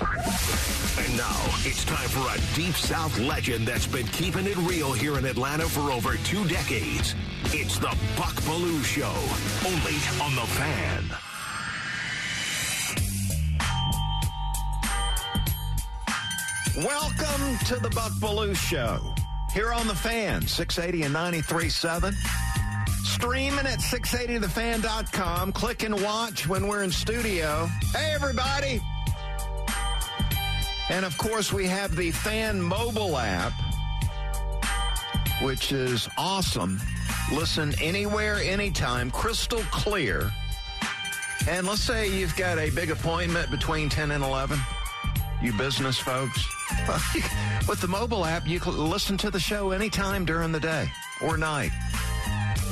And now it's time for a Deep South legend that's been keeping it real here in Atlanta for over two decades. It's the Buck Belue Show, only on The Fan. Welcome to the Buck Belue Show here on The Fan, 680 and 93.7. Streaming at 680thefan.com. Click and watch when we're in studio. Hey, everybody. And of course, we have the Fan mobile app, which is awesome. Listen anywhere, anytime, crystal clear. And let's say you've got a big appointment between 10 and 11, you business folks. With the mobile app, you can listen to the show anytime during the day or night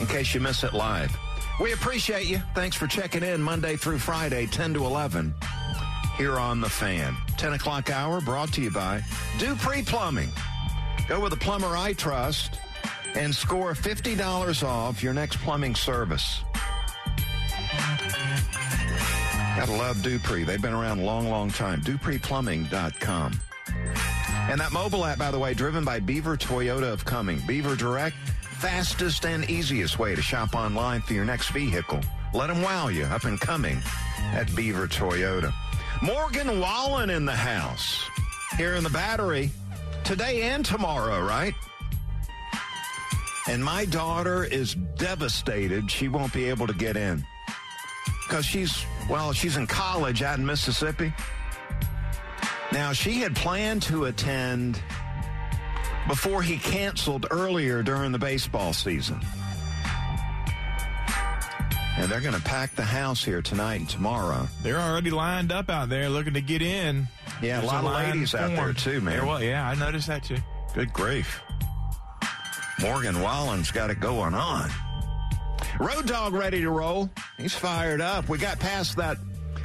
in case you miss it live. We appreciate you. Thanks for checking in Monday through Friday, 10 to 11, here on The Fan. 10 o'clock hour brought to you by Dupree Plumbing. Go with a plumber I trust and score $50 off your next plumbing service. Gotta love Dupree. They've been around a long, long time. DupreePlumbing.com. And that mobile app, by the way, driven by Beaver Toyota of Cumming. Beaver Direct, fastest and easiest way to shop online for your next vehicle. Let them wow you up and coming at Beaver Toyota. Morgan Wallen in the house here in the battery today and tomorrow, right? And my daughter is devastated she won't be able to get in because she's, well, she's in college out in Mississippi. Now, she had planned to attend before he canceled earlier during the baseball season. And they're going to pack the house here tonight and tomorrow. They're already lined up out there looking to get in. Yeah, There's a lot of ladies out there too, man. There wa- yeah, I noticed that too. Good grief. Morgan Wallen's got it going on. Road Dog ready to roll. He's fired up. We got past that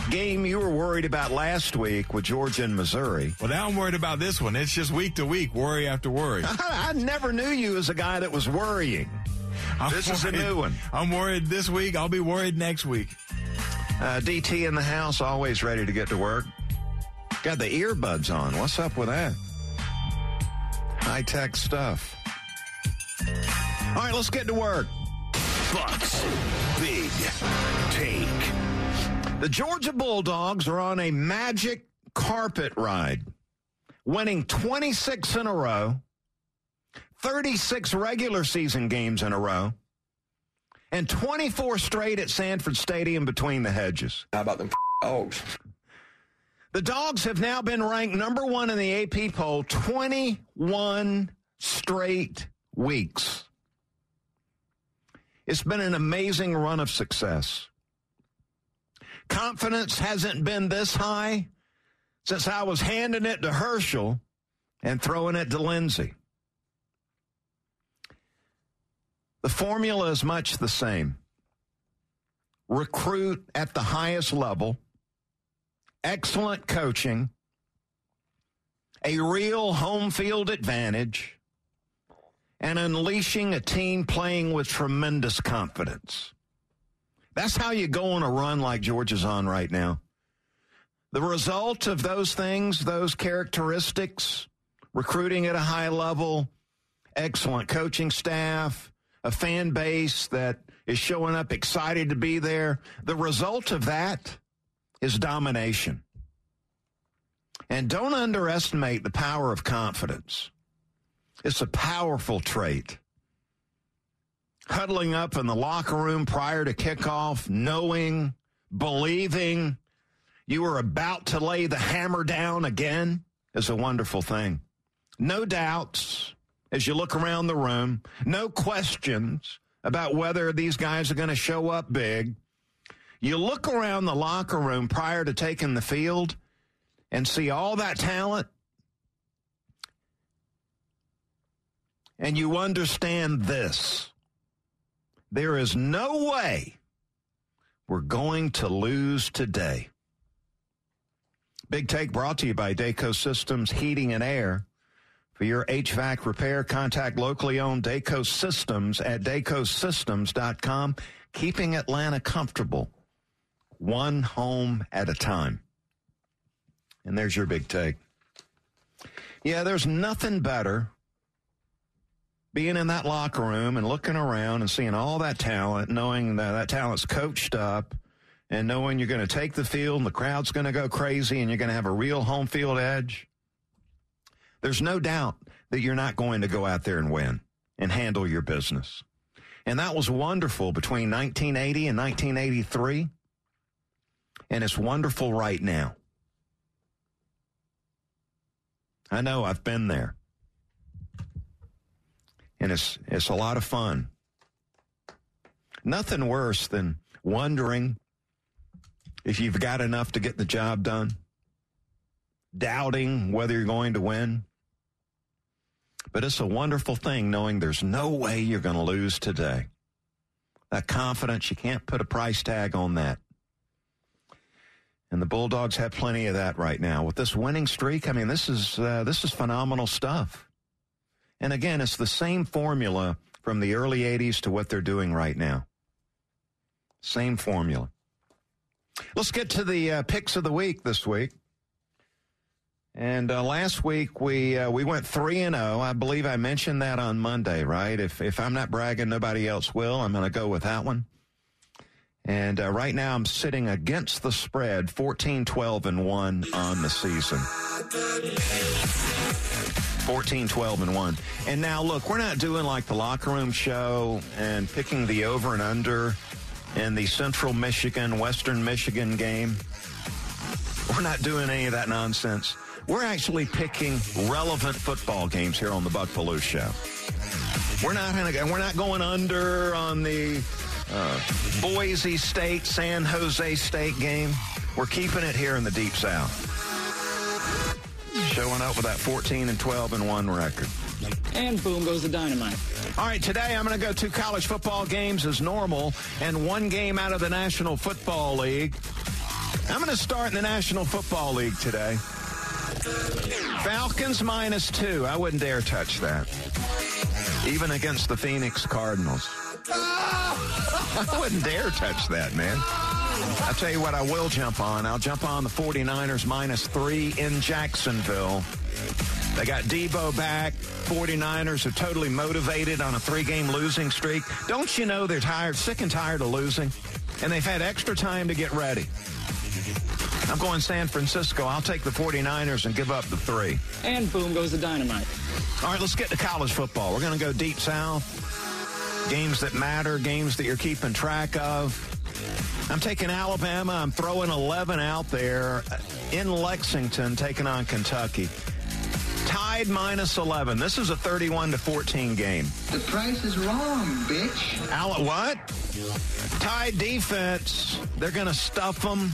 game you were worried about last week with Georgia and Missouri. Well, now I'm worried about this one. It's just week to week, worry after worry. I, I never knew you as a guy that was worrying. I'm This is a new one. I'm worried this week. I'll be worried next week. Uh, DT in the house, always ready to get to work. Got the earbuds on. What's up with that? High tech stuff. All right, let's get to work. Bucks Big Take. The Georgia Bulldogs are on a magic carpet ride, winning 26 in a row, 36 regular season games in a row, and 24 straight at Sanford Stadium between the hedges. How about them dogs? The Dogs have now been ranked number one in the AP poll 21 straight weeks. It's been an amazing run of success. Confidence hasn't been this high since I was handing it to Herschel and throwing it to Lindsay. The formula is much the same recruit at the highest level excellent coaching, a real home field advantage, and unleashing a team playing with tremendous confidence. That's how you go on a run like Georgia's on right now. The result of those things, those characteristics, recruiting at a high level, excellent coaching staff, a fan base that is showing up excited to be there. The result of that is domination. And don't underestimate the power of confidence. It's a powerful trait. Huddling up in the locker room prior to kickoff, knowing, believing you are about to lay the hammer down again is a wonderful thing. No doubts as you look around the room, no questions about whether these guys are going to show up big. You look around the locker room prior to taking the field, and see all that talent, and you understand this, there is no way we're going to lose today. Big Take brought to you by DayCo Systems Heating and Air. For your HVAC repair, contact locally owned DayCo Systems at daycosystems.com, keeping Atlanta comfortable, one home at a time. And there's your big take. Yeah, there's nothing better being in that locker room and looking around and seeing all that talent, knowing that that talent's coached up and knowing you're going to take the field and the crowd's going to go crazy and you're going to have a real home field edge. There's no doubt that you're not going to go out there and win and handle your business. And that was wonderful between 1980 and 1983. And it's wonderful right now. I know I've been there. And it's it's a lot of fun. Nothing worse than wondering if you've got enough to get the job done, doubting whether you're going to win. But it's a wonderful thing knowing there's no way you're going to lose today. That confidence, you can't put a price tag on that. And the Bulldogs have plenty of that right now. With this winning streak, I mean, this is uh, this is phenomenal stuff. And again, it's the same formula from the early 80s to what they're doing right now. Same formula. Let's get to the uh, picks of the week this week. And uh, last week we uh, we went three and zero. I believe I mentioned that on Monday, right? If if I'm not bragging, nobody else will. I'm going to go with that one. And uh, right now I'm sitting against the spread, 14, 12, and 1 on the season. 14, 12, and 1. And now, look, we're not doing like the locker room show and picking the over and under in the Central Michigan, Western Michigan game. We're not doing any of that nonsense. We're actually picking relevant football games here on the Buck Belue Show. We're not gonna, we're not going under on the uh, Boise State San Jose State game. We're keeping it here in the Deep South. Showing up with that 14 and 12 and 1 record. And boom goes the dynamite. All right, today I'm going to go to college football games as normal and one game out of the National Football League. I'm going to start in the National Football League today. Falcons minus two. I wouldn't dare touch that. Even against the Phoenix Cardinals. I wouldn't dare touch that, man. I'll tell you what I will jump on. I'll jump on the 49ers minus three in Jacksonville. They got Deebo back. 49ers are totally motivated on a three-game losing streak. Don't you know they're tired, sick and tired of losing? And they've had extra time to get ready. I'm going San Francisco. I'll take the 49ers and give up the three. And boom goes the dynamite. All right, let's get to college football. We're going to go deep south. Games that matter, games that you're keeping track of. I'm taking Alabama. I'm throwing 11 out there uh, in Lexington, taking on Kentucky. Tide minus 11. This is a 31 to 14 game. The price is wrong, bitch. Al- what? Tide defense. They're going to stuff them.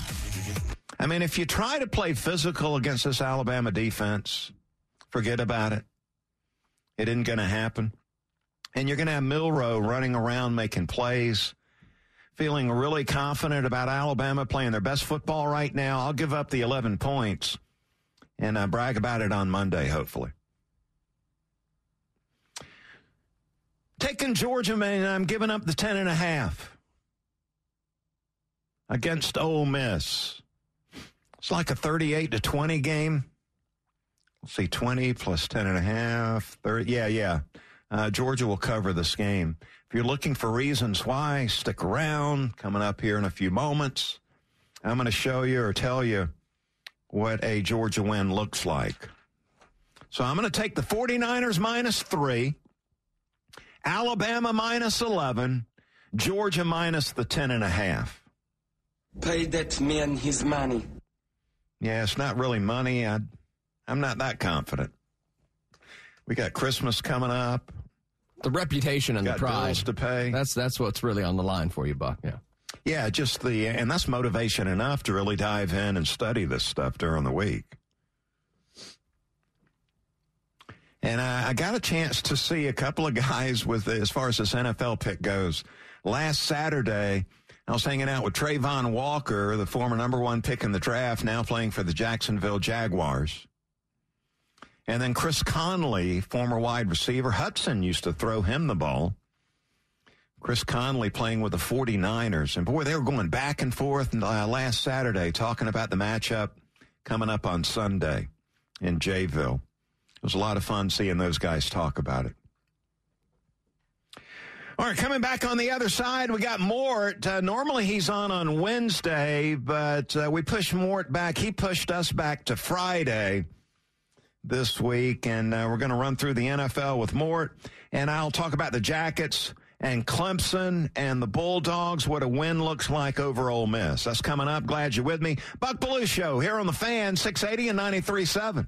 I mean, if you try to play physical against this Alabama defense, forget about it. It isn't going to happen. And you're going to have Milroe running around making plays, feeling really confident about Alabama playing their best football right now. I'll give up the 11 points and uh, brag about it on Monday, hopefully. Taking Georgia, man, I'm giving up the 10 and a half against Ole Miss. It's like a 38 to 20 game. Let's see, 20 plus 10 and a half, 30. Yeah, yeah. Uh, Georgia will cover this game. If you're looking for reasons why, stick around. Coming up here in a few moments, I'm going to show you or tell you what a Georgia win looks like. So I'm going to take the 49ers minus three, Alabama minus 11, Georgia minus the 10 and a half. Pay that man his money. Yeah, it's not really money. I, I'm not that confident. We got Christmas coming up. The reputation and the prize to pay. That's that's what's really on the line for you, Buck. Yeah. Yeah, just the and that's motivation enough to really dive in and study this stuff during the week. And I, I got a chance to see a couple of guys with as far as this NFL pick goes last Saturday I was hanging out with Travon Walker, the former number one pick in the draft, now playing for the Jacksonville Jaguars. And then Chris Conley, former wide receiver. Hudson used to throw him the ball. Chris Conley playing with the 49ers. And boy, they were going back and forth uh, last Saturday talking about the matchup coming up on Sunday in Jayville. It was a lot of fun seeing those guys talk about it. All right, coming back on the other side, we got Mort. Uh, normally he's on on Wednesday, but uh, we pushed Mort back. He pushed us back to Friday this week, and uh, we're going to run through the NFL with Mort, and I'll talk about the Jackets and Clemson and the Bulldogs, what a win looks like over Ole Miss. That's coming up. Glad you're with me. Buck Belue Show here on the fan, 680 and 93.7.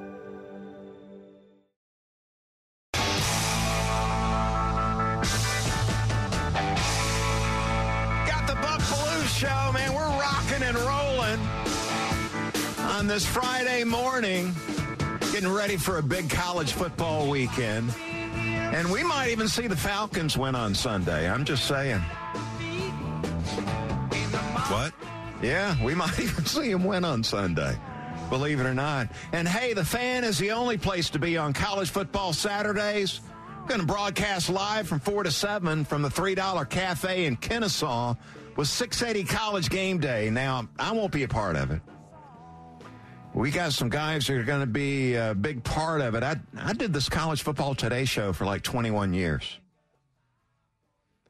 This Friday morning, getting ready for a big college football weekend. And we might even see the Falcons win on Sunday. I'm just saying. What? Yeah, we might even see them win on Sunday. Believe it or not. And hey, the fan is the only place to be on college football Saturdays. We're going to broadcast live from 4 to 7 from the $3 Cafe in Kennesaw with 680 College Game Day. Now, I won't be a part of it. We got some guys that are going to be a big part of it. I, I did this College Football Today show for like 21 years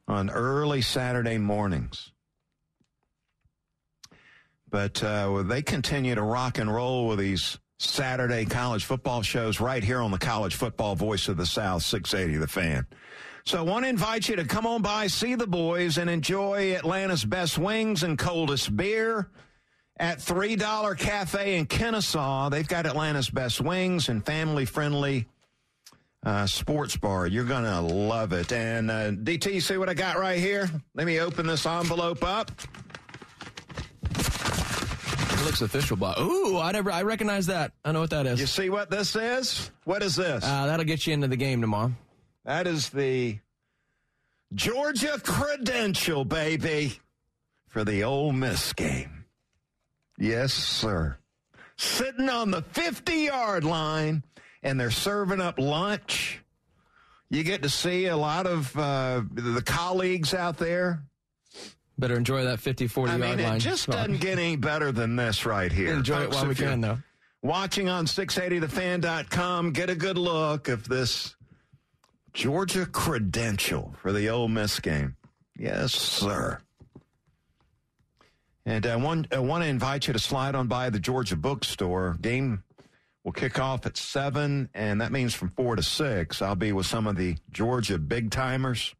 on early Saturday mornings. But uh, they continue to rock and roll with these Saturday college football shows right here on the College Football Voice of the South, 680 The Fan. So I want to invite you to come on by, see the boys, and enjoy Atlanta's best wings and coldest beer at $3 Cafe in Kennesaw. They've got Atlanta's best wings and family friendly uh, sports bar. You're going to love it. And uh, DT, see what I got right here? Let me open this envelope up. It looks official, but ooh, I never, I recognize that. I know what that is. You see what this is? What is this? Uh, that'll get you into the game tomorrow. That is the Georgia credential, baby, for the Ole Miss game. Yes, sir. Sitting on the 50 yard line, and they're serving up lunch. You get to see a lot of uh, the colleagues out there. Better enjoy that 50 40 I yard mean, line. it just doesn't get any better than this right here. enjoy Folks, it while we can, though. Watching on 680thefan.com, get a good look of this Georgia credential for the Ole Miss game. Yes, sir. And I want, I want to invite you to slide on by the Georgia bookstore. Game will kick off at 7, and that means from 4 to 6, I'll be with some of the Georgia big timers.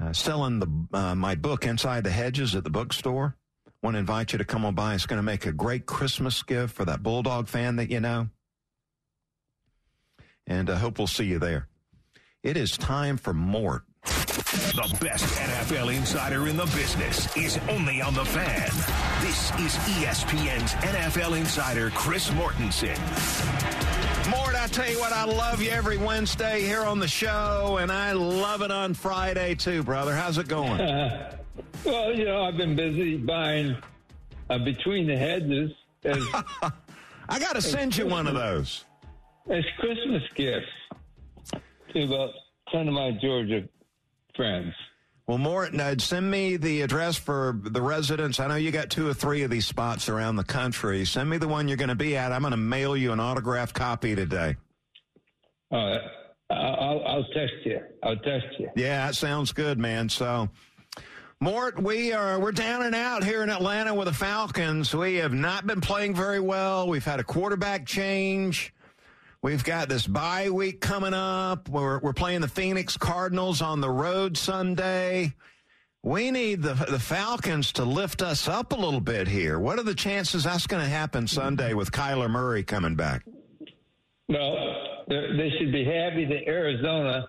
Uh, selling the uh, my book Inside the Hedges at the bookstore. Want to invite you to come on by. It's going to make a great Christmas gift for that Bulldog fan that you know. And I hope we'll see you there. It is time for Mort. The best NFL insider in the business is only on the fan. This is ESPN's NFL insider, Chris Mortensen. Mort, I tell you what, I love you every Wednesday here on the show, and I love it on Friday too, brother. How's it going? Well, you know, I've been busy buying uh, between the hedges. As, I got to send you one of those. It's Christmas gifts to about ten of my Georgia friends. Well, Morton, uh, send me the address for the residents. I know you got two or three of these spots around the country. Send me the one you're going to be at. I'm going to mail you an autographed copy today. Uh, I'll, I'll text you. I'll text you. Yeah, that sounds good, man. So, Mort, we are we're down and out here in Atlanta with the Falcons. We have not been playing very well. We've had a quarterback change. We've got this bye week coming up. We're, we're playing the Phoenix Cardinals on the road Sunday. We need the the Falcons to lift us up a little bit here. What are the chances that's going to happen Sunday with Kyler Murray coming back? Well, they should be happy that Arizona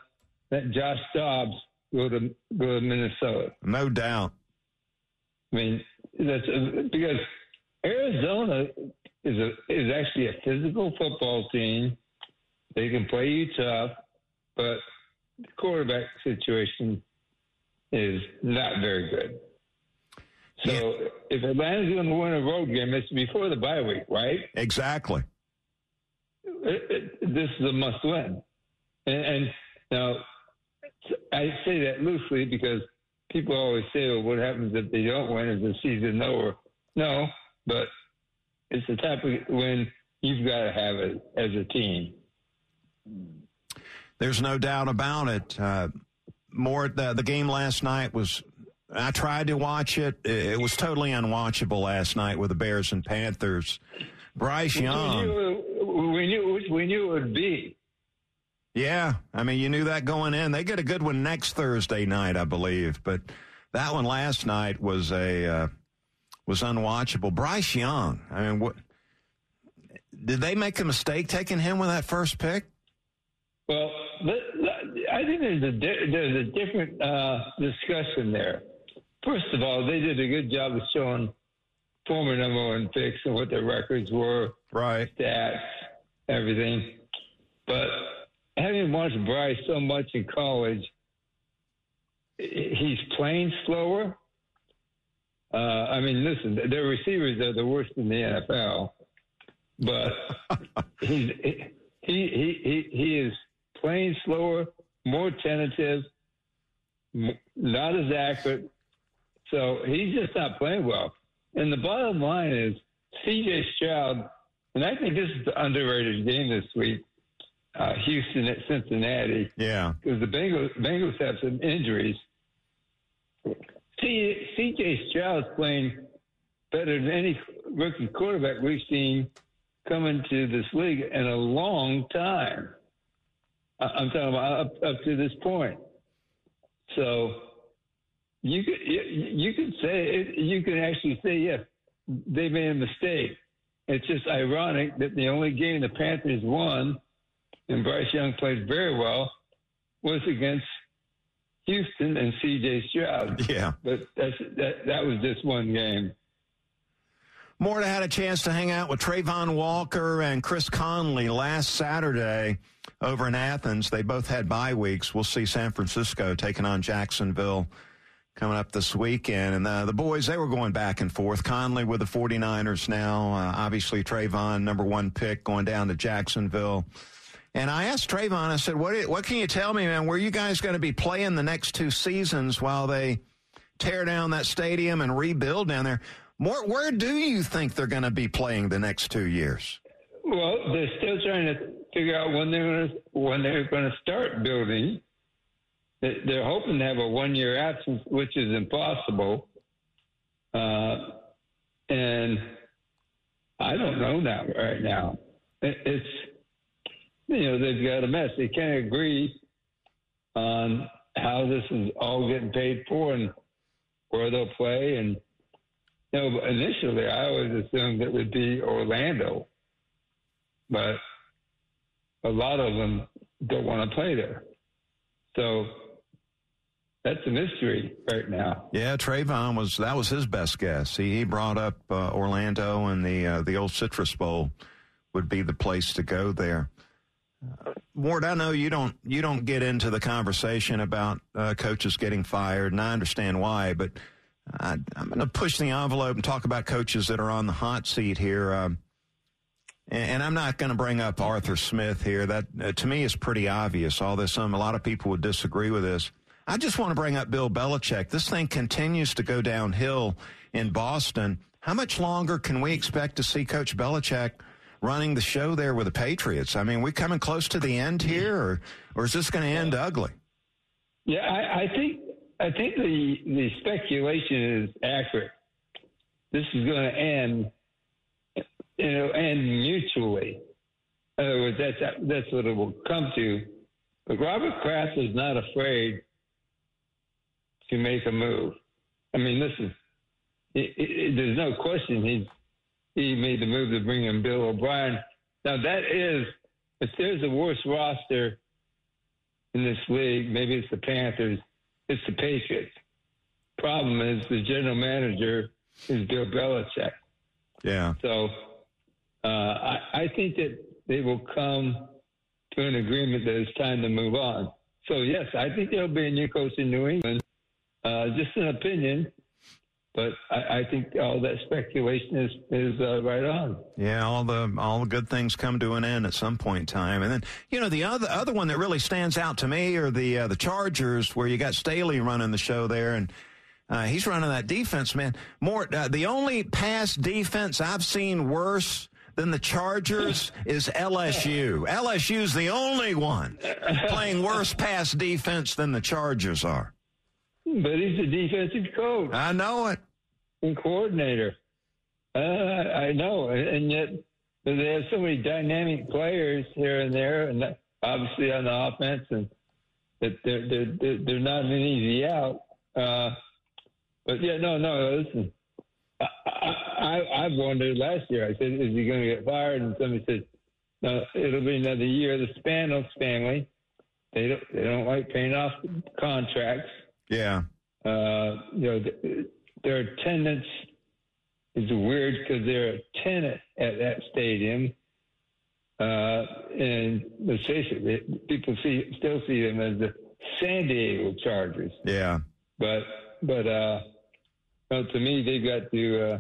let Josh Dobbs go to go to Minnesota. No doubt. I mean, that's because Arizona is a is actually a physical football team. They can play you tough, but the quarterback situation is not very good. So yeah. if Atlanta's going to win a road game, it's before the bye week, right? Exactly. It, it, this is a must win. And, and now, I say that loosely because people always say, well, what happens if they don't win? Is the season over? No, but it's the type of win you've got to have it as a team. There's no doubt about it. Uh, more the, the game last night was. I tried to watch it. It was totally unwatchable last night with the Bears and Panthers. Bryce Young. We knew, we knew, we knew it would be. Yeah, I mean, you knew that going in. They get a good one next Thursday night, I believe, but that one last night was a uh, was unwatchable. Bryce Young. I mean, what did they make a mistake taking him with that first pick? Well, I think there's a there's a different uh, discussion there. First of all, they did a good job of showing former number one picks and what their records were, right? Stats, everything. But having watched Bryce so much in college, he's playing slower. Uh, I mean, listen, their receivers are the worst in the NFL, but he's he, he he he is playing slower, more tentative, not as accurate. So he's just not playing well. And the bottom line is C.J. Stroud, and I think this is the underrated game this week. Uh, Houston at Cincinnati. Yeah, because the Bengals Bengals have some injuries. C.J. Stroud's playing better than any rookie quarterback we've seen come into this league in a long time. I'm talking about up, up to this point. So you could you could say you can actually say yes, they made a mistake. It's just ironic that the only game the Panthers won, and Bryce Young played very well, was against Houston and C.J. Stroud. Yeah, but that's that that was just one game. Morta had a chance to hang out with Travon Walker and Chris Conley last Saturday over in Athens. They both had bye weeks. We'll see San Francisco taking on Jacksonville coming up this weekend. And uh, the boys, they were going back and forth. Conley with the 49ers now. Uh, obviously, Travon, number one pick, going down to Jacksonville. And I asked Travon, I said, what, what can you tell me, man? Where you guys going to be playing the next two seasons while they tear down that stadium and rebuild down there? Where, where do you think they're going to be playing the next two years? Well, they're still trying to figure out when they're going to, when they're going to start building. They're hoping to have a one year absence, which is impossible. Uh, and I don't know that right now. It's, you know, they've got a mess. They can't agree on how this is all getting paid for and where they'll play. And, know, initially I always assumed it would be Orlando, but a lot of them don't want to play there. So that's a mystery right now. Yeah, Travon was that was his best guess. He, he brought up uh, Orlando and the uh, the old Citrus Bowl would be the place to go there. Uh, Ward, I know you don't you don't get into the conversation about uh, coaches getting fired, and I understand why. But I, am going to push the envelope and talk about coaches that are on the hot seat here. Um, and I'm not going to bring up Arthur Smith here. That uh, to me is pretty obvious. All this, um, a lot of people would disagree with this. I just want to bring up Bill Belichick. This thing continues to go downhill in Boston. How much longer can we expect to see Coach Belichick running the show there with the Patriots? I mean, we coming close to the end here, or, or is this going to end ugly? Yeah, I, I think I think the the speculation is accurate. This is going to end, you know, end mutually. In other words, that's that's what it will come to. But Robert Kraft is not afraid to make a move. I mean, listen, it, it, there's no question he he made the move to bring in Bill O'Brien. Now that is, if there's a worse roster in this league, maybe it's the Panthers, it's the Patriots. Problem is the general manager is Bill Belichick. Yeah. So uh, I, I think that they will come to an agreement that it's time to move on. So yes, I think there'll be a new coach in New England. Uh, just an opinion, but I, I, think all that speculation is is uh, right on. Yeah, all the all the good things come to an end at some point in time, and then you know the other other one that really stands out to me are the uh, the Chargers, where you got Staley running the show there, and uh, he's running that defense, man. More uh, the only pass defense I've seen worse than the Chargers is LSU. LSU's the only one playing worse pass defense than the Chargers are. But he's a defensive coach. I know it. And coordinator. Uh, I know. And yet they have so many dynamic players here and there, and obviously on the offense, and that they're, they're, they're not an easy out. Uh, but yeah, no, no, listen. I, I, I wondered last year. I said, "Is he going to get fired?" And somebody said, "No, it'll be another year." The Spanos family, they don't they don't like paying off contracts. Yeah. Uh, you know, their attendance is weird because they're a tenant at that stadium. Uh, and let's face it, people see still see them as the San Diego Chargers. Yeah. But but uh, well, to me, they've got to. Uh,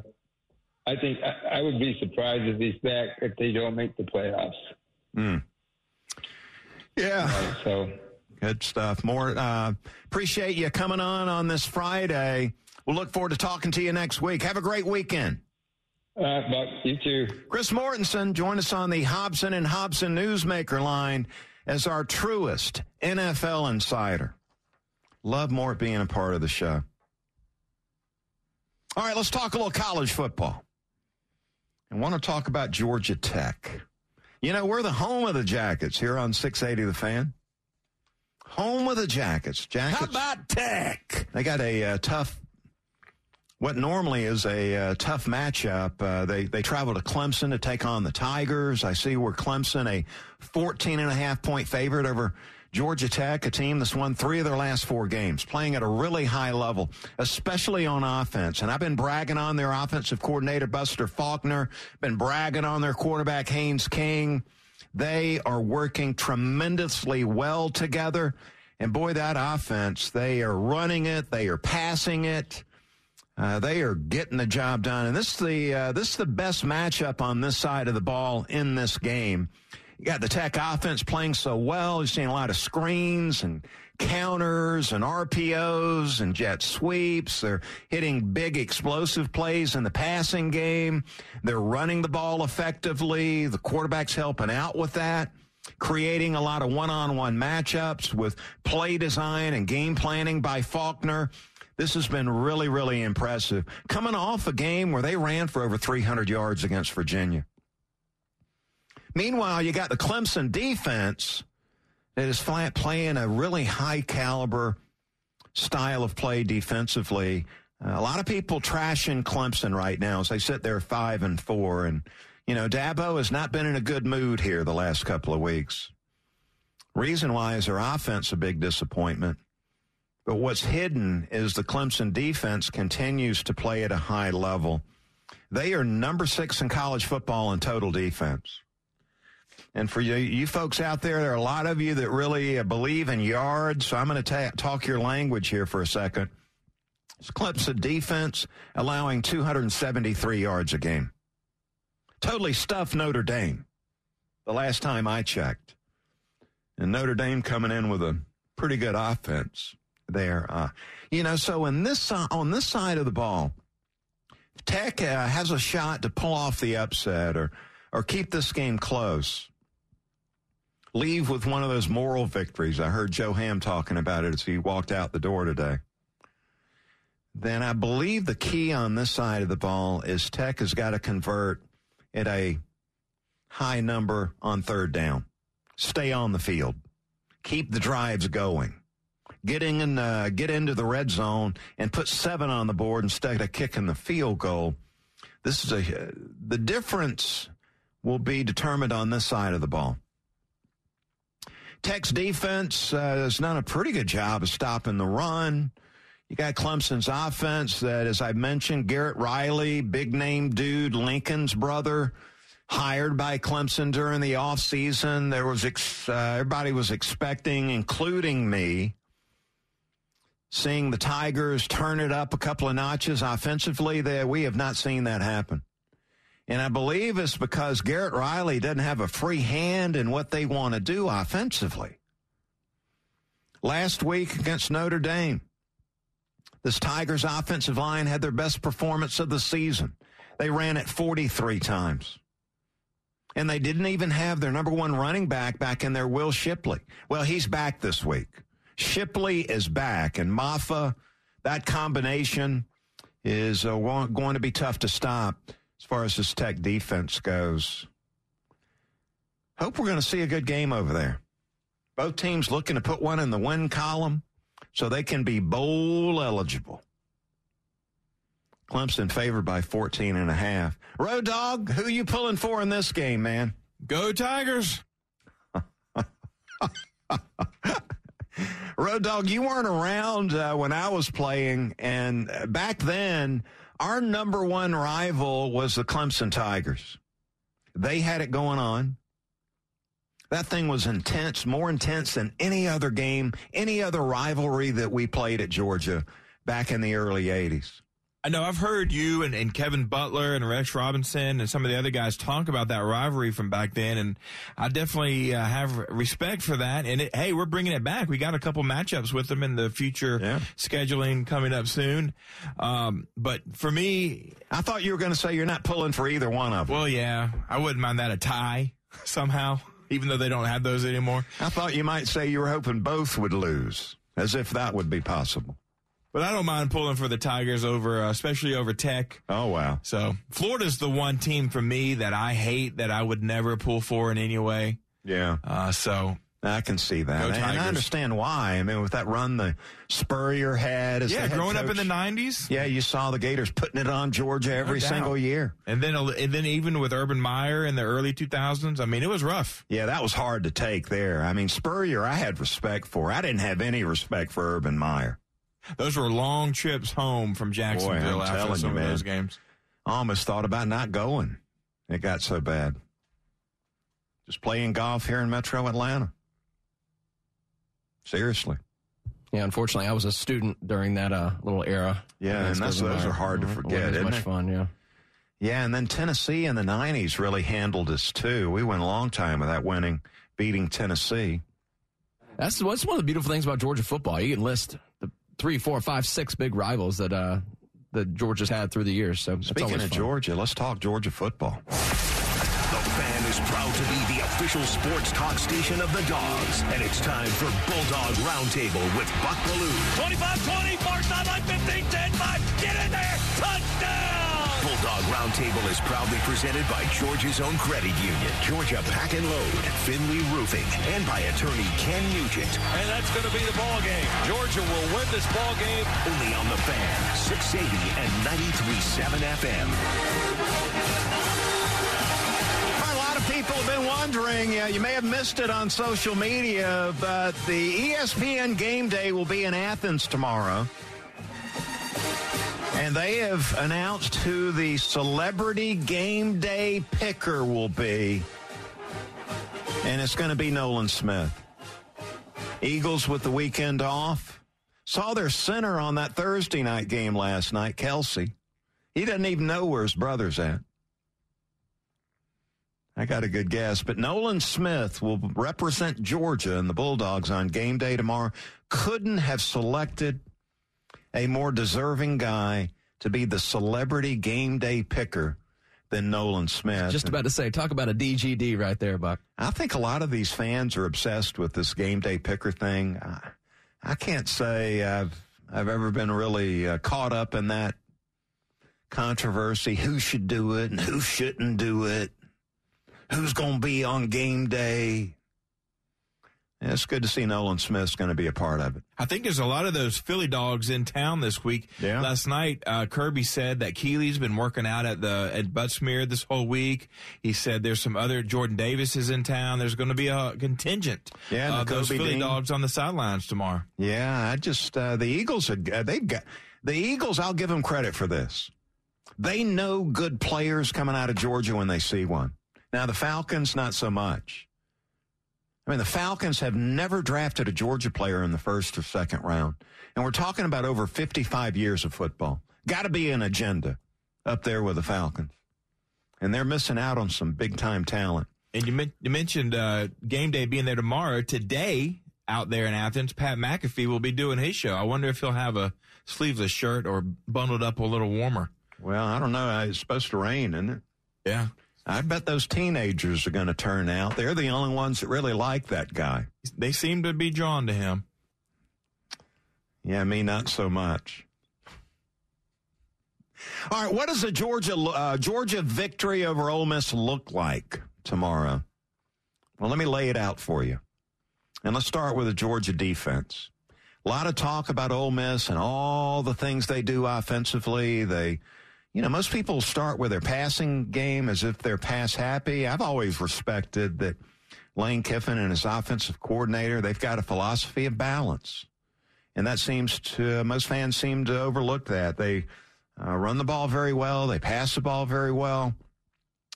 I think I, I, would be surprised if he's back if they don't make the playoffs. Mm. Yeah. So Good stuff. More uh, appreciate you coming on on this Friday. We'll look forward to talking to you next week. Have a great weekend. Uh, Buck, you too. Chris Mortensen, join us on the Hobson and Hobson Newsmaker line as our truest NFL insider. Love Mort being a part of the show. All right, let's talk a little college football. I want to talk about Georgia Tech. You know, we're the home of the Jackets here on 680 The Fan. Home of the Jackets. Jackets. How about Tech? They got a uh, tough, what normally is a uh, tough matchup. Uh, they they travel to Clemson to take on the Tigers. I see where Clemson a 14 and a half point favorite over Georgia Tech, a team that's won three of their last four games, playing at a really high level, especially on offense. And I've been bragging on their offensive coordinator, Buster Faulkner, been bragging on their quarterback, Haynes King. They are working tremendously well together. And boy, that offense, they are running it, they are passing it. Uh, they are getting the job done, and this is the uh, this is the best matchup on this side of the ball in this game. You got the Tech offense playing so well. You're seeing a lot of screens and counters and RPOs and jet sweeps. They're hitting big explosive plays in the passing game. They're running the ball effectively. The quarterback's helping out with that, creating a lot of one-on-one matchups with play design and game planning by Faulkner. This has been really, really impressive. Coming off a game where they ran for over 300 yards against Virginia. Meanwhile, you got the Clemson defense that is playing a really high caliber style of play defensively. Uh, a lot of people trashing Clemson right now as they sit there five and four. And, you know, Dabo has not been in a good mood here the last couple of weeks. Reason why is their offense a big disappointment. But what's hidden is the Clemson defense continues to play at a high level. They are number six in college football in total defense. And for you, you folks out there, there are a lot of you that really uh, believe in yards. So I'm going to talk your language here for a second. It's Clemson defense allowing 273 yards a game. totally stuffed Notre Dame the last time I checked. And Notre Dame coming in with a pretty good offense there. Uh, you know, so in this on this side of the ball, Tech uh, has a shot to pull off the upset or or keep this game close. Leave with one of those moral victories. I heard Joe Ham talking about it as he walked out the door today. Then I believe the key on this side of the ball is Tech has got to convert at a high number on third down. Stay on the field. Keep the drives going. Getting in, uh, get into the red zone and put seven on the board instead of kicking the field goal. This is a the difference will be determined on this side of the ball. Tech's defense uh, has done a pretty good job of stopping the run. You got Clemson's offense that, as I mentioned, Garrett Riley, big name dude, Lincoln's brother, hired by Clemson during the offseason. There was ex- uh, everybody was expecting, including me, seeing the Tigers turn it up a couple of notches offensively. There, we have not seen that happen. And I believe it's because Garrett Riley doesn't have a free hand in what they want to do offensively. Last week against Notre Dame, this Tigers offensive line had their best performance of the season. They ran it 43 times. And they didn't even have their number one running back back in there, Will Shipley. Well, he's back this week. Shipley is back, and Mafah, that combination is uh, going to be tough to stop as far as this Tech defense goes. Hope we're going to see a good game over there. Both teams looking to put one in the win column so they can be bowl eligible. Clemson favored by 14 and a half. Road dog, who you pulling for in this game, man? Go Tigers. Road dog, you weren't around uh, when I was playing, and back then, our number one rival was the Clemson Tigers. They had it going on. That thing was intense, more intense than any other game, any other rivalry that we played at Georgia back in the early 80s. I know I've heard you and, and Kevin Butler and Rex Robinson and some of the other guys talk about that rivalry from back then, and I definitely uh, have respect for that. And it, hey, we're bringing it back. We got a couple matchups with them in the future yeah. scheduling coming up soon. Um, but for me, I thought you were going to say you're not pulling for either one of them. Well, yeah, I wouldn't mind that a tie somehow, even though they don't have those anymore. I thought you might say you were hoping both would lose, as if that would be possible. But I don't mind pulling for the Tigers over, uh, especially over Tech. Oh wow! So Florida's the one team for me that I hate that I would never pull for in any way. Yeah. Uh, so I can see that, and I understand why. I mean, with that run the Spurrier had as yeah, growing coach, up in the '90s, yeah, you saw the Gators putting it on Georgia every no single year, and then and then even with Urban Meyer in the early 2000s, I mean, it was rough. Yeah, that was hard to take there. I mean, Spurrier, I had respect for. I didn't have any respect for Urban Meyer. Those were long trips home from Jacksonville Boy, after some you, of man. those games. I almost thought about not going. It got so bad. Just playing golf here in Metro Atlanta. Seriously. Yeah, unfortunately, I was a student during that uh, little era. Yeah, and that's, those are hard to forget. It was much it? fun, yeah. Yeah, and then Tennessee in the 90s really handled us too. We went a long time without winning, beating Tennessee. That's, that's one of the beautiful things about Georgia football. You can list the three, four, five, six big rivals that uh, that Georgia's had through the years. So speaking of fun. Georgia, let's talk Georgia football. The fan is proud to be the official sports talk station of the Dogs, and it's time for Bulldog Roundtable with Buck Belue. 25-20, far sideline 15, 10, 5, get in there, touchdown! Bulldog Roundtable is proudly presented by Georgia's own credit union, Georgia Pack and Load, Findlay Roofing, and by attorney Ken Nugent. And that's going to be the ball game. Georgia will win this ball game. Only on the fan, 680 and 93.7 FM. A lot of people have been wondering, uh, you may have missed it on social media, but the ESPN game day will be in Athens tomorrow. And they have announced who the celebrity game day picker will be. And it's going to be Nolan Smith. Eagles with the weekend off. Saw their center on that Thursday night game last night, Kelce. He doesn't even know where his brother's at. I got a good guess, but Nolan Smith will represent Georgia and the Bulldogs on game day tomorrow. Couldn't have selected a more deserving guy to be the celebrity game day picker than Nolan Smith. Just about to say, talk about a DGD right there, Buck. I think a lot of these fans are obsessed with this game day picker thing. I, I can't say I've I've ever been really uh, caught up in that controversy. Who should do it and who shouldn't do it? Who's going to be on game day? It's good to see Nolan Smith's going to be a part of it. I think there's a lot of those Philly dogs in town this week. Yeah. Last night, uh, Kirby said that Keeley's been working out at the at Butts-Mehre this whole week. He said there's some other Jordan Davis is in town. There's going to be a contingent Yeah, of those Philly Dean. dogs on the sidelines tomorrow. Yeah, I just uh, the Eagles are uh, they've got the Eagles. I'll give them credit for this. They know good players coming out of Georgia when they see one. Now the Falcons, not so much. I mean, the Falcons have never drafted a Georgia player in the first or second round, and we're talking about over 55 years of football. Got to be an agenda up there with the Falcons, and they're missing out on some big time talent. And you, men- you mentioned uh, game day being there tomorrow. Today, out there in Athens, Pat McAfee will be doing his show. I wonder if he'll have a sleeveless shirt or bundled up a little warmer. Well, I don't know. It's supposed to rain, isn't it? Yeah. I bet those teenagers are going to turn out. They're the only ones that really like that guy. They seem to be drawn to him. Yeah, me not so much. All right, what does a Georgia uh, Georgia victory over Ole Miss look like tomorrow? Well, let me lay it out for you. And let's start with the Georgia defense. A lot of talk about Ole Miss and all the things they do offensively. They, you know, most people start with their passing game as if they're pass happy. I've always respected that Lane Kiffin and his offensive coordinator, they've got a philosophy of balance. And that seems to, most fans seem to overlook that. They uh, run the ball very well. They pass the ball very well.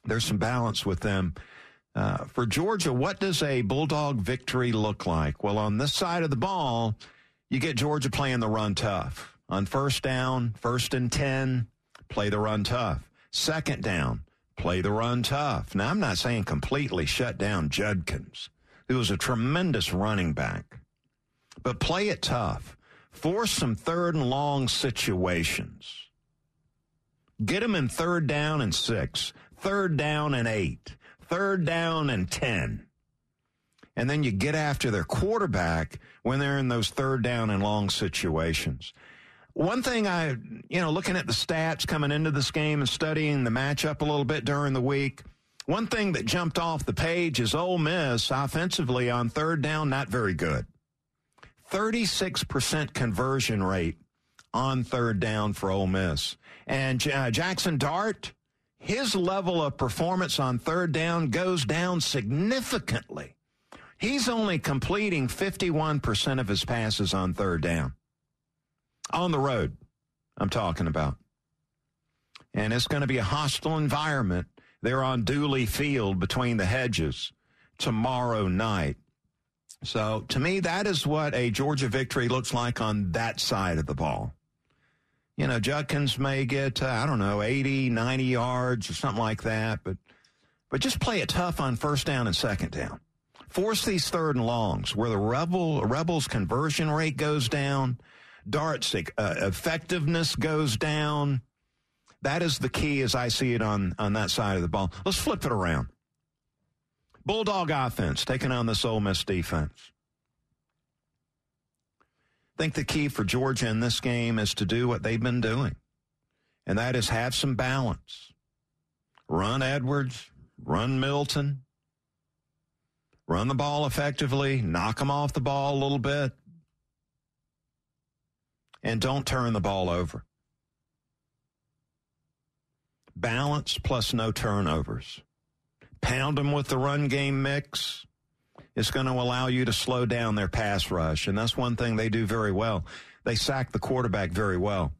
There's some balance with them. Uh, for Georgia, what does a Bulldog victory look like? Well, on this side of the ball, you get Georgia playing the run tough. On first down, first and 10, play the run tough. Second down, play the run tough. Now, I'm not saying completely shut down Judkins, who was a tremendous running back, but play it tough. Force some third and long situations. Get them in third down and six, third down and eight, third down and 10. And then you get after their quarterback when they're in those third down and long situations. One thing I, you know, looking at the stats coming into this game and studying the matchup a little bit during the week, one thing that jumped off the page is Ole Miss offensively on third down, not very good. 36% conversion rate on third down for Ole Miss. And uh, Jaxson Dart, his level of performance on third down goes down significantly. He's only completing 51% of his passes on third down. On the road, I'm talking about. And it's going to be a hostile environment there on Dooley Field between the hedges tomorrow night. So to me, that is what a Georgia victory looks like on that side of the ball. You know, Judkins may get, uh, I don't know, 80, 90 yards or something like that, but, but just play it tough on first down and second down. Force these third and longs where the rebel, rebels conversion rate goes down, darts uh, effectiveness goes down. That is the key as I see it on, on that side of the ball. Let's flip it around. Bulldog offense taking on this Ole Miss defense. I think the key for Georgia in this game is to do what they've been doing, and that is have some balance. Run Edwards, run Milton, run the ball effectively, knock them off the ball a little bit, and don't turn the ball over. Balance plus no turnovers. Pound them with the run game mix. It's going to allow you to slow down their pass rush. And that's one thing they do very well. They sack the quarterback very well.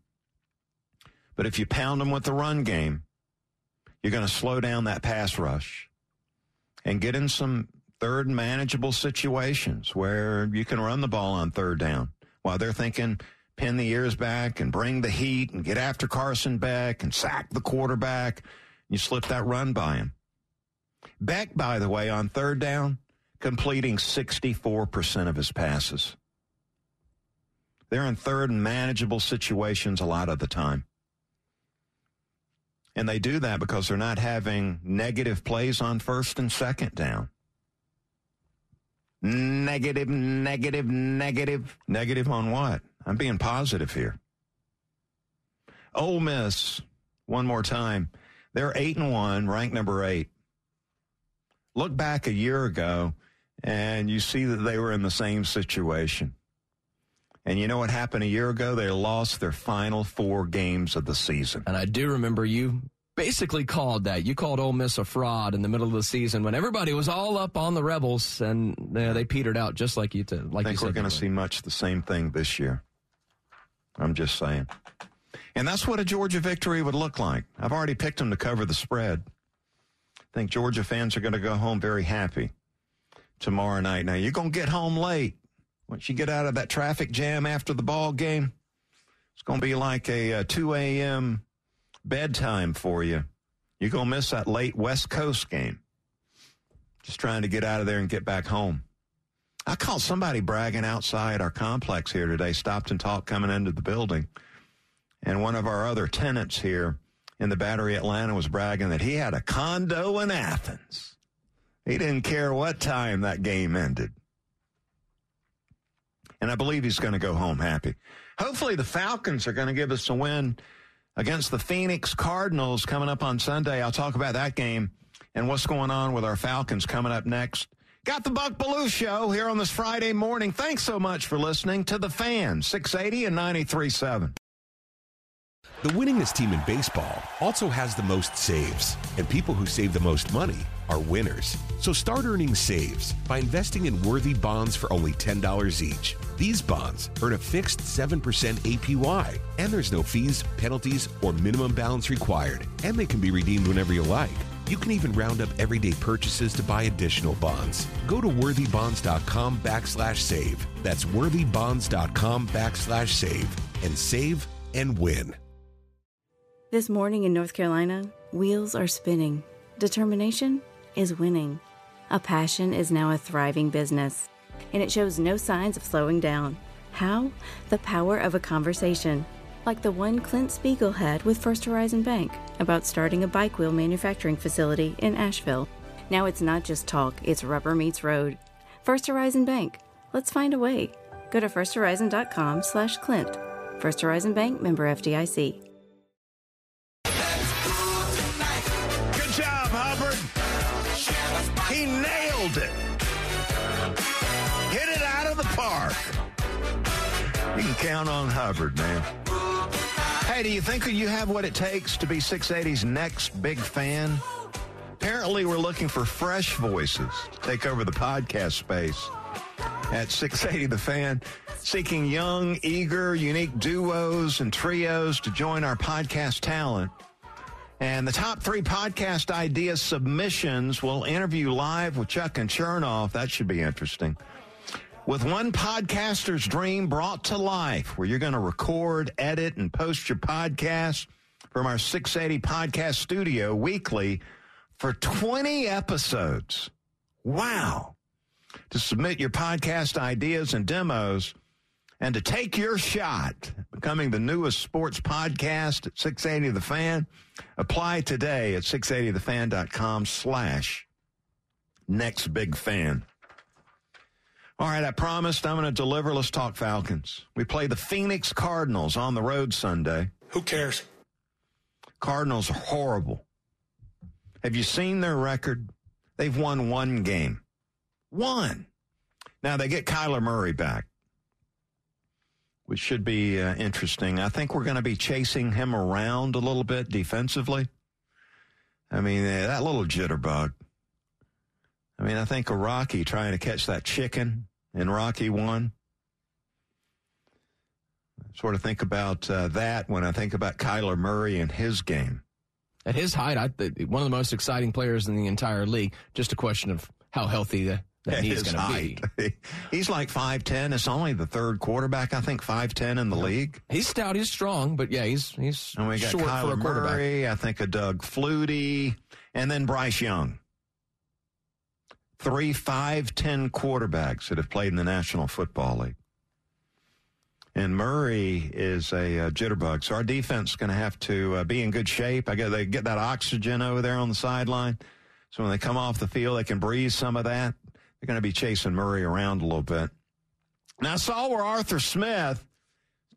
But if you pound them with the run game, you're going to slow down that pass rush and get in some third manageable situations where you can run the ball on third down while they're thinking pin the ears back and bring the heat and get after Carson Beck and sack the quarterback. You slip that run by him. Beck, by the way, on third down, completing 64% of his passes. They're in third and manageable situations a lot of the time. And they do that because they're not having negative plays on first and second down. Negative, negative, negative. Negative on what? I'm being positive here. Ole Miss, one more time. They're eight and one, ranked number eight. Look back a year ago, and you see that they were in the same situation. And you know what happened a year ago? They lost their final four games of the season. And I do remember you basically called that. You called Ole Miss a fraud in the middle of the season when everybody was all up on the Rebels, and uh, they petered out just like you did. Like I think we're going to see much the same thing this year. I'm just saying. And that's what a Georgia victory would look like. I've already picked them to cover the spread. I think Georgia fans are going to go home very happy tomorrow night. Now, you're going to get home late. Once you get out of that traffic jam after the ball game, it's going to be like a, uh, a 2 a.m. bedtime for you. You're going to miss that late West Coast game. Just trying to get out of there and get back home. I caught somebody bragging outside our complex here today, stopped and talked coming into the building. And one of our other tenants here in the Battery Atlanta was bragging that he had a condo in Athens. He didn't care what time that game ended. And I believe he's going to go home happy. Hopefully, the Falcons are going to give us a win against the Phoenix Cardinals coming up on Sunday. I'll talk about that game and what's going on with our Falcons coming up next. Got the Buck Belue Show here on this Friday morning. Thanks so much for listening to The Fan, 680 and 93.7. The winningest team in baseball also has the most saves, and people who save the most money are winners. So start earning saves by investing in worthy bonds for only $10 each. These bonds earn a fixed 7% APY, and there's no fees, penalties, or minimum balance required, and they can be redeemed whenever you like. You can even round up everyday purchases to buy additional bonds. Go to worthybonds.com backslash save. That's worthybonds.com backslash save and save and win. This morning in North Carolina, wheels are spinning. Determination is winning. A passion is now a thriving business, and it shows no signs of slowing down. How? The power of a conversation, like the one Clint Spiegel had with First Horizon Bank about starting a bike wheel manufacturing facility in Asheville. Now it's not just talk, it's rubber meets road. First Horizon Bank. Let's find a way. Go to firsthorizon.com slash Clint. First Horizon Bank member FDIC. Good job, Hubbard. He nailed it. Hit it out of the park. You can count on Hubbard, man. Hey, do you think that you have what it takes to be 680's next big fan? Apparently, we're looking for fresh voices to take over the podcast space at 680 The Fan, seeking young, eager, unique duos and trios to join our podcast talent. And the top three podcast idea submissions will interview live with Chuck and Chernoff. That should be interesting. With one podcaster's dream brought to life, where you're going to record, edit, and post your podcast from our 680 podcast studio weekly for 20 episodes. Wow. To submit your podcast ideas and demos and to take your shot becoming the newest sports podcast at 680 The Fan, apply today at 680thefan.com slash next big fan. All right, I promised I'm going to deliver. Let's talk Falcons. We play the Phoenix Cardinals on the road Sunday. Who cares? Cardinals are horrible. Have you seen their record? They've won one game. One. Now they get Kyler Murray back, which should be uh, interesting. I think we're going to be chasing him around a little bit defensively. I mean, that little jitterbug. I mean, I think of Rocky trying to catch that chicken in Rocky 1. Sort of think about uh, that when I think about Kyler Murray and his game. At his height, I, one of the most exciting players in the entire league. Just a question of how healthy the, that he's going to be. he's like 5'10. It's only the third quarterback, I think, 5'10 in the yeah. league. He's stout. He's strong, but yeah, he's he's and we got short Kyler for a quarterback. Murray, I think of Doug Flutie, and then Bryce Young. Three 5'10 quarterbacks that have played in the National Football League. And Murray is a uh, jitterbug. So our defense is going to have to uh, be in good shape. I got they get that oxygen over there on the sideline. So when they come off the field, they can breathe some of that. They're going to be chasing Murray around a little bit. Now, I saw where Arthur Smith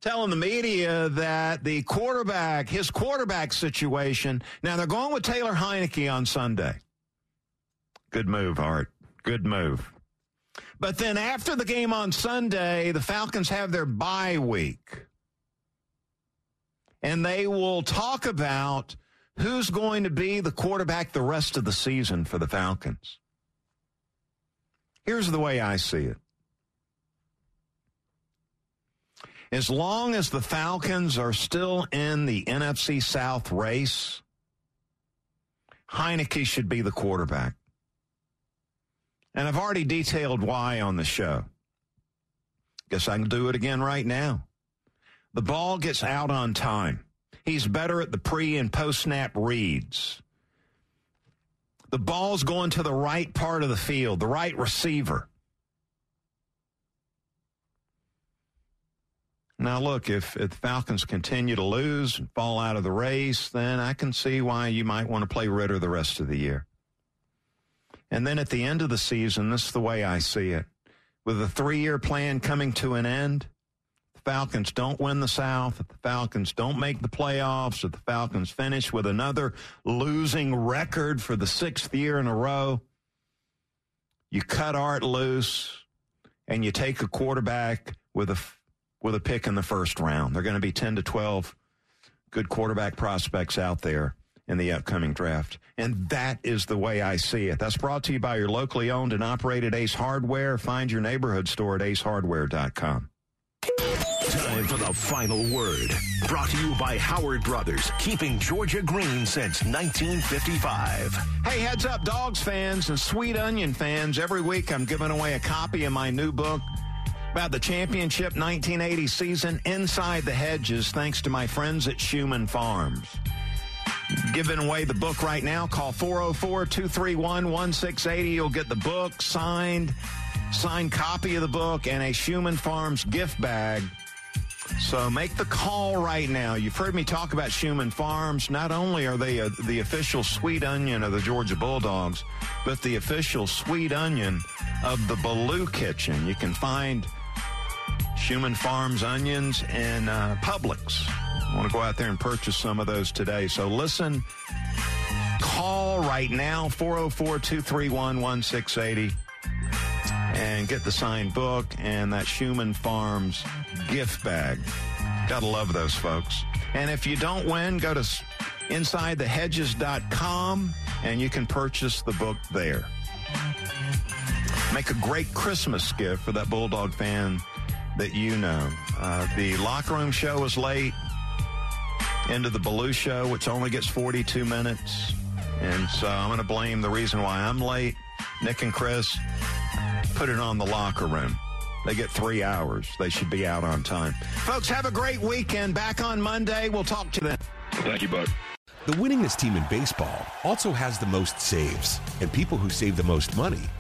telling the media that the quarterback, his quarterback situation, now they're going with Taylor Heinicke on Sunday. Good move, Art. Good move. But then after the game on Sunday, the Falcons have their bye week. And they will talk about who's going to be the quarterback the rest of the season for the Falcons. Here's the way I see it. As long as the Falcons are still in the NFC South race, Heinicke should be the quarterback. And I've already detailed why on the show. Guess I can do it again right now. The ball gets out on time. He's better at the pre and post snap reads. The ball's going to the right part of the field, the right receiver. Now, look, if, if the Falcons continue to lose and fall out of the race, then I can see why you might want to play Ridder the rest of the year. And then at the end of the season, this is the way I see it. With a three year plan coming to an end, the Falcons don't win the South, if the Falcons don't make the playoffs, if the Falcons finish with another losing record for the sixth year in a row, you cut Art loose and you take a quarterback with a with a pick in the first round. They're going to be 10 to 12 good quarterback prospects out there in the upcoming draft. And that is the way I see it. That's brought to you by your locally owned and operated Ace Hardware. Find your neighborhood store at acehardware.com. Time for the final word. Brought to you by Howard Brothers, keeping Georgia green since 1955. Hey, heads up, Dogs fans and Sweet Onion fans. Every week I'm giving away a copy of my new book about the championship 1980 season inside the hedges thanks to my friends at Shuman Farms. Giving away the book right now. Call 404 231 1680. You'll get the book signed, signed copy of the book, and a Shuman Farms gift bag. So make the call right now. You've heard me talk about Shuman Farms. Not only are they a, the official sweet onion of the Georgia Bulldogs, but the official sweet onion of the Belue Kitchen. You can find Shuman Farms onions in uh, Publix. I want to go out there and purchase some of those today. So listen, call right now, 404 231 1680, and get the signed book and that Shuman Farms gift bag. Gotta love those folks. And if you don't win, go to InsideTheHedges.com and you can purchase the book there. Make a great Christmas gift for that Bulldog fan that you know. Uh, the locker room show was late. Into the Belue show, which only gets 42 minutes. And so I'm going to blame the reason why I'm late. Nick and Chris put it on the locker room. They get three hours. They should be out on time. Folks, have a great weekend. Back on Monday. We'll talk to them. Thank you, Buck. The winningest team in baseball also has the most saves, and people who save the most money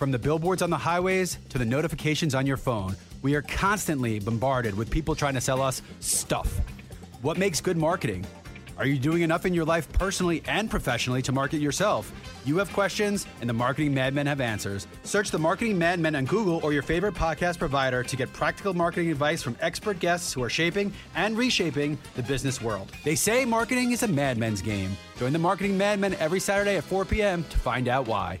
From the billboards on the highways to the notifications on your phone, we are constantly bombarded with people trying to sell us stuff. What makes good marketing? Are you doing enough in your life personally and professionally to market yourself? You have questions, and the Marketing Madmen have answers. Search the Marketing Madmen on Google or your favorite podcast provider to get practical marketing advice from expert guests who are shaping and reshaping the business world. They say marketing is a madman's game. Join the Marketing Madmen every Saturday at 4 p.m. to find out why.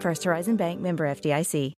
First Horizon Bank member FDIC.